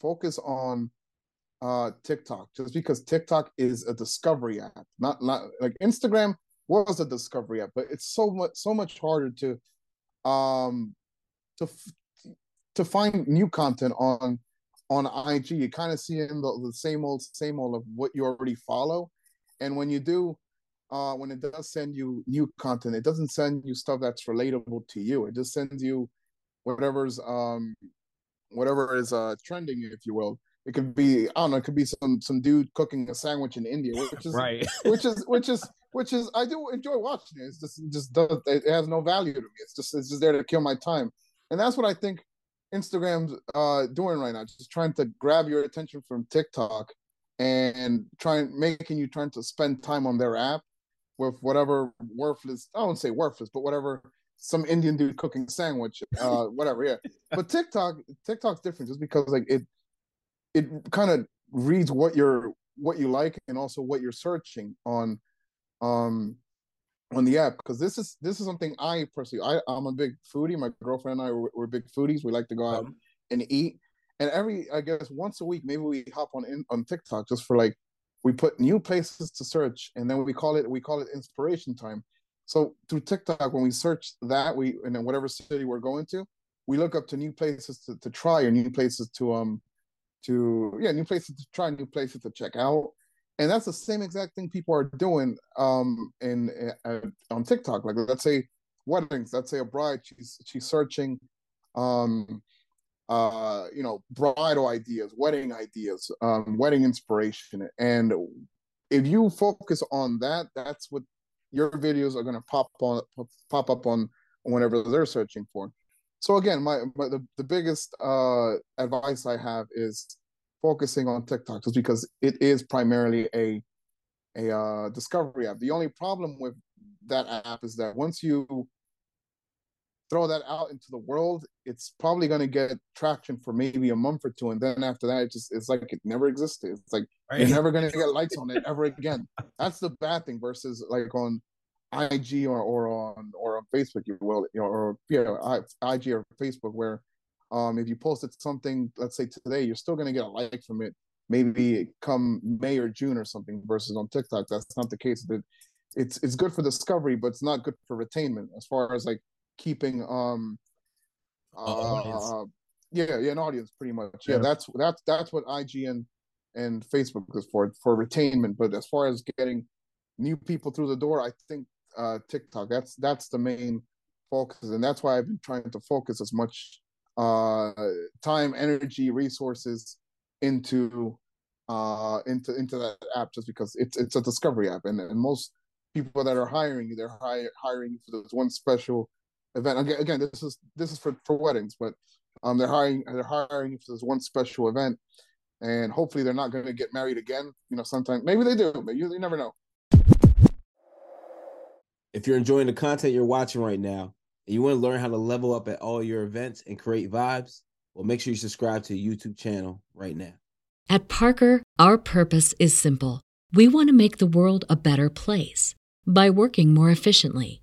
Focus on uh TikTok just because TikTok is a discovery app. Not not like Instagram was a discovery app, but it's so much so much harder to um to to find new content on on IG. You kind of see in the, the same old same old of what you already follow, and when you do, uh, when it does send you new content, it doesn't send you stuff that's relatable to you. It just sends you whatever's um whatever is uh trending, if you will. It could be I don't know. It could be some some dude cooking a sandwich in India, which is Right. which is which is which is I do enjoy watching it. It's just it just does it has no value to me. It's just it's just there to kill my time, and that's what I think Instagram's uh doing right now. Just trying to grab your attention from TikTok and trying making you trying to spend time on their app with whatever worthless I don't say worthless, but whatever some Indian dude cooking sandwich, uh whatever, yeah. But TikTok TikTok's different just because like it it kind of reads what you're what you like and also what you're searching on um on the app because this is this is something I personally I I'm a big foodie. My girlfriend and I we're, we're big foodies. We like to go out Um, and eat. And every I guess once a week maybe we hop on in, on TikTok just for like we put new places to search and then we call it we call it inspiration time. So through TikTok when we search that we and then whatever city we're going to, we look up to new places to, to try or new places to um to yeah new places to try new places to check out. And that's the same exact thing people are doing um in uh, on tiktok. Like let's say weddings let's say a bride she's she's searching um uh you know bridal ideas wedding ideas um wedding inspiration. And if you focus on that that's what your videos are going to pop on pop up on whenever they're searching for. So again my, my the, the biggest uh advice i have is focusing on tiktok just because it is primarily a a uh discovery app. The only problem with that app is that once you throw that out into the world it's probably going to get traction for maybe a month or two and then after that it just it's like it never existed it's like Right. you're never going to get lights on it ever again that's the bad thing versus like on IG or, or on or on Facebook, you will, you know, or yeah, IG or Facebook, where um if you posted something, let's say today, you're still gonna get a like from it. Maybe come May or June or something. Versus on TikTok, that's not the case. That it's it's good for discovery, but it's not good for retainment as far as like keeping um uh yeah yeah an audience pretty much yeah, Yeah. that's that's that's what IG and and Facebook is for for retainment. But as far as getting new people through the door, I think uh TikTok that's that's the main focus, and that's why I've been trying to focus as much uh time, energy, resources into uh into into that app just because it's it's a discovery app and, and most people that are hiring you they're hire, hiring you for this one special event again, again this is this is for for weddings but um they're hiring they're hiring for this one special event and hopefully they're not going to get married again you know sometime maybe they do but you, you never know If you're enjoying the content you're watching right now and you want to learn how to level up at all your events and create vibes, well, make sure you subscribe to the YouTube channel right now. At Parker, our purpose is simple. We want to make the world a better place by working more efficiently,